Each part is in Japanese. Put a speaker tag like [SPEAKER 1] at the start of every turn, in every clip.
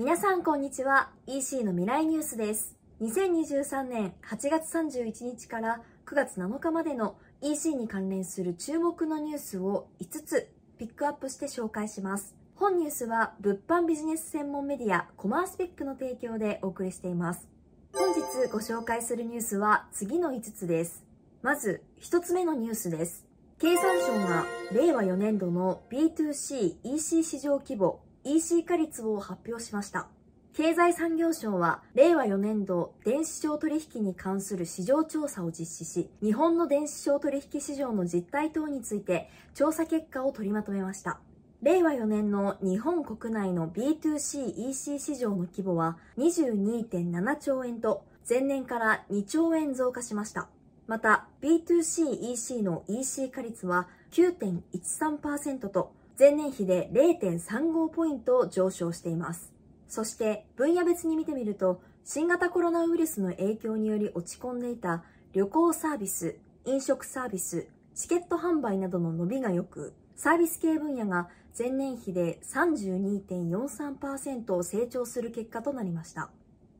[SPEAKER 1] 皆さんこんにちは。EC の未来ニュースです。2023年8月31日から9月7日までの EC に関連する注目のニュースを5つピックアップして紹介します。本ニュースは物販ビジネス専門メディアコマースピックの提供でお送りしています。本日ご紹介するニュースは次の5つです。まず1つ目のニュースです。経産省が令和4年度の B2C-EC 市場規模 EC 化率を発表しました。経済産業省は令和4年度電子商取引に関する市場調査を実施し日本の電子商取引市場の実態等について調査結果を取りまとめました。令和4年の日本国内の B2C-EC 市場の規模は22.7兆円と前年から2兆円増加しました。また B2C-EC の EC 化率は9.13%と前年比で0.35ポイント上昇しています。そして分野別に見てみると新型コロナウイルスの影響により落ち込んでいた旅行サービス飲食サービスチケット販売などの伸びが良くサービス系分野が前年比で32.43%成長する結果となりました。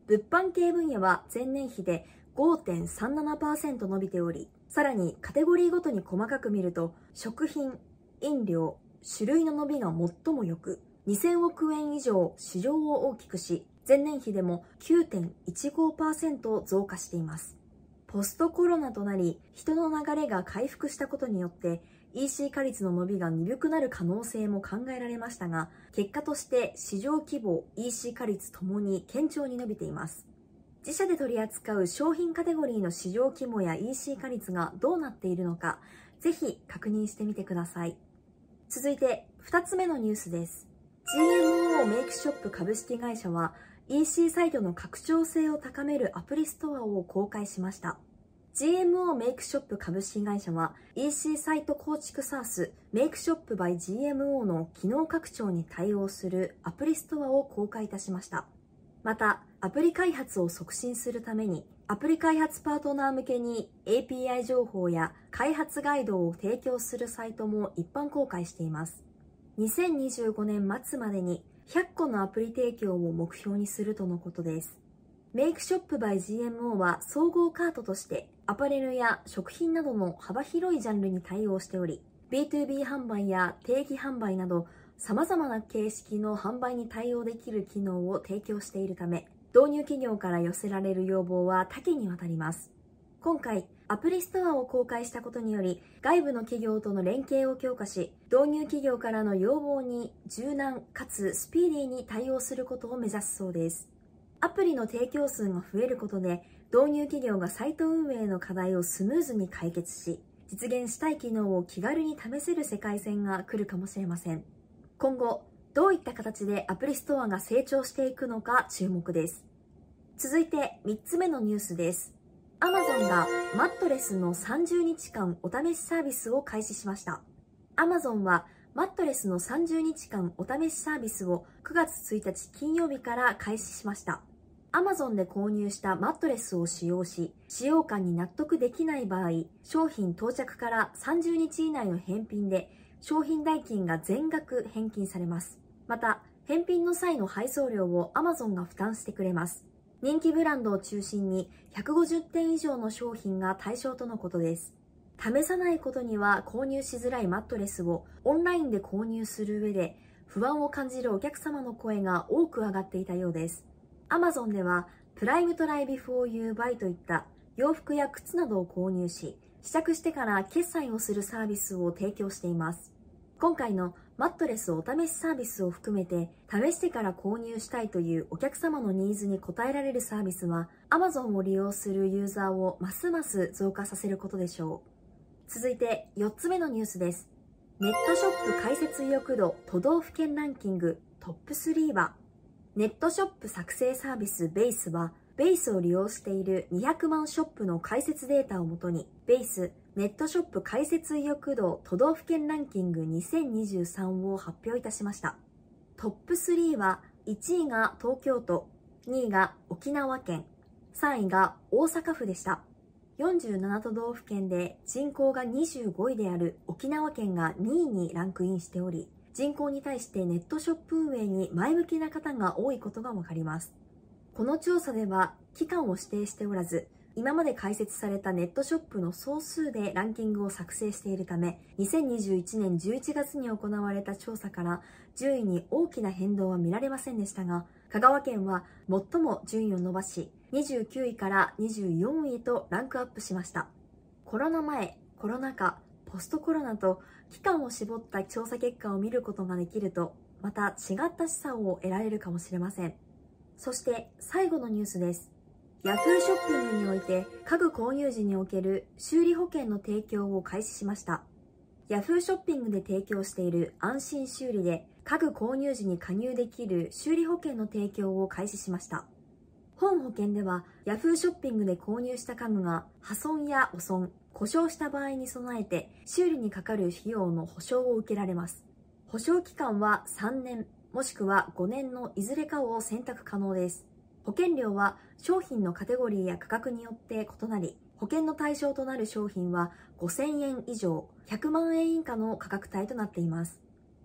[SPEAKER 1] 物販系分野は前年比で5.37%伸びており、さらにカテゴリーごとに細かく見ると、食品、飲料、種類の伸びが最も良く、2000億円以上市場を大きくし、前年比でも9.15%増加しています。ポストコロナとなり、人の流れが回復したことによって、EC 化率の伸びが鈍くなる可能性も考えられましたが、結果として市場規模、EC 化率ともに堅調に伸びています。自社で取り扱う商品カテゴリーの市場規模や EC 化率がどうなっているのか、ぜひ確認してみてください。続いて、2つ目のニュースです。GMO メイクショップ株式会社は EC サイトの拡張性を高めるアプリストアを公開しました。GMO メイクショップ株式会社は EC サイト構築サースメイクショップ by GMO の機能拡張に対応するアプリストアを公開いたしました。また、アプリ開発を促進するために、アプリ開発パートナー向けに API 情報や開発ガイドを提供するサイトも一般公開しています。2025年末までに100個のアプリ提供を目標にするとのことです。メイクショップ by GMO は総合カートとしてアパレルや食品などの幅広いジャンルに対応しており、B2B 販売や定期販売など様々な形式の販売に対応できる機能を提供しているため、導入企業から寄せられる要望は多岐にわたります。今回、アプリストアを公開したことにより、外部の企業との連携を強化し、導入企業からの要望に柔軟かつスピーディーに対応することを目指すそうです。アプリの提供数が増えることで、導入企業がサイト運営の課題をスムーズに解決し、実現したい機能を気軽に試せる世界線が来るかもしれません。今後、どういった形でアプリストアが成長していくのか注目です。続いて3つ目のニュースです。Amazon がマットレスの30日間お試しサービスを開始しました。Amazon はマットレスの30日間お試しサービスを9月1日金曜日から開始しました。Amazon で購入したマットレスを使用し、使用感に納得できない場合、商品到着から30日以内の返品で商品代金が全額返金されます。また、返品の際の配送料を Amazon が負担してくれます。人気ブランドを中心に150点以上の商品が対象とのことです。試さないことには購入しづらいマットレスをオンラインで購入する上で不安を感じるお客様の声が多く上がっていたようです。Amazon では Prime Try Before You Buy といった洋服や靴などを購入し、試着してから決済をするサービスを提供しています。今回のマットレスお試しサービスを含めて試してから購入したいというお客様のニーズに応えられるサービスは Amazon を利用するユーザーをますます増加させることでしょう。続いて4つ目のニュースです。ネットショップ開設意欲度都道府県ランキングトップ3はネットショップ作成サービスベースはベースを利用している200万ショップの開設データをもとにベースネットショップ開設意欲度都道府県ランキング2023を発表いたしました。トップ3は1位が東京都、2位が沖縄県、3位が大阪府でした。47都道府県で人口が25位である沖縄県が2位にランクインしており、人口に対してネットショップ運営に前向きな方が多いことがわかります。この調査では期間を指定しておらず、今まで開設されたネットショップの総数でランキングを作成しているため、2021年11月に行われた調査から順位に大きな変動は見られませんでしたが、香川県は最も順位を伸ばし、29位から24位へとランクアップしました。コロナ前、コロナ禍、ポストコロナと期間を絞った調査結果を見ることができると、また違った資産を得られるかもしれません。そして最後のニュースです。Yahoo ショッピングにおいて家具購入時における修理保険の提供を開始しました。Yahoo ショッピングで提供している安心修理で家具購入時に加入できる修理保険の提供を開始しました。本保険では Yahoo ショッピングで購入した家具が破損や汚損、故障した場合に備えて修理にかかる費用の保証を受けられます。保証期間は3年もしくは5年のいずれかを選択可能です。保険料は商品のカテゴリーや価格によって異なり、保険の対象となる商品は5000円以上、100万円以下の価格帯となっています。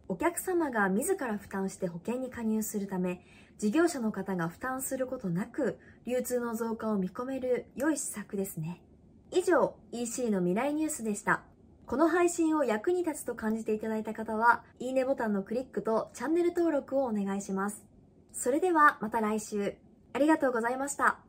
[SPEAKER 1] お客様が自ら負担して保険に加入するため、事業者の方が負担することなく、流通の増加を見込める良い施策ですね。以上、EC の未来ニュースでした。この配信を役に立つと感じていただいた方は、いいねボタンのクリックとチャンネル登録をお願いします。それではまた来週。ありがとうございました。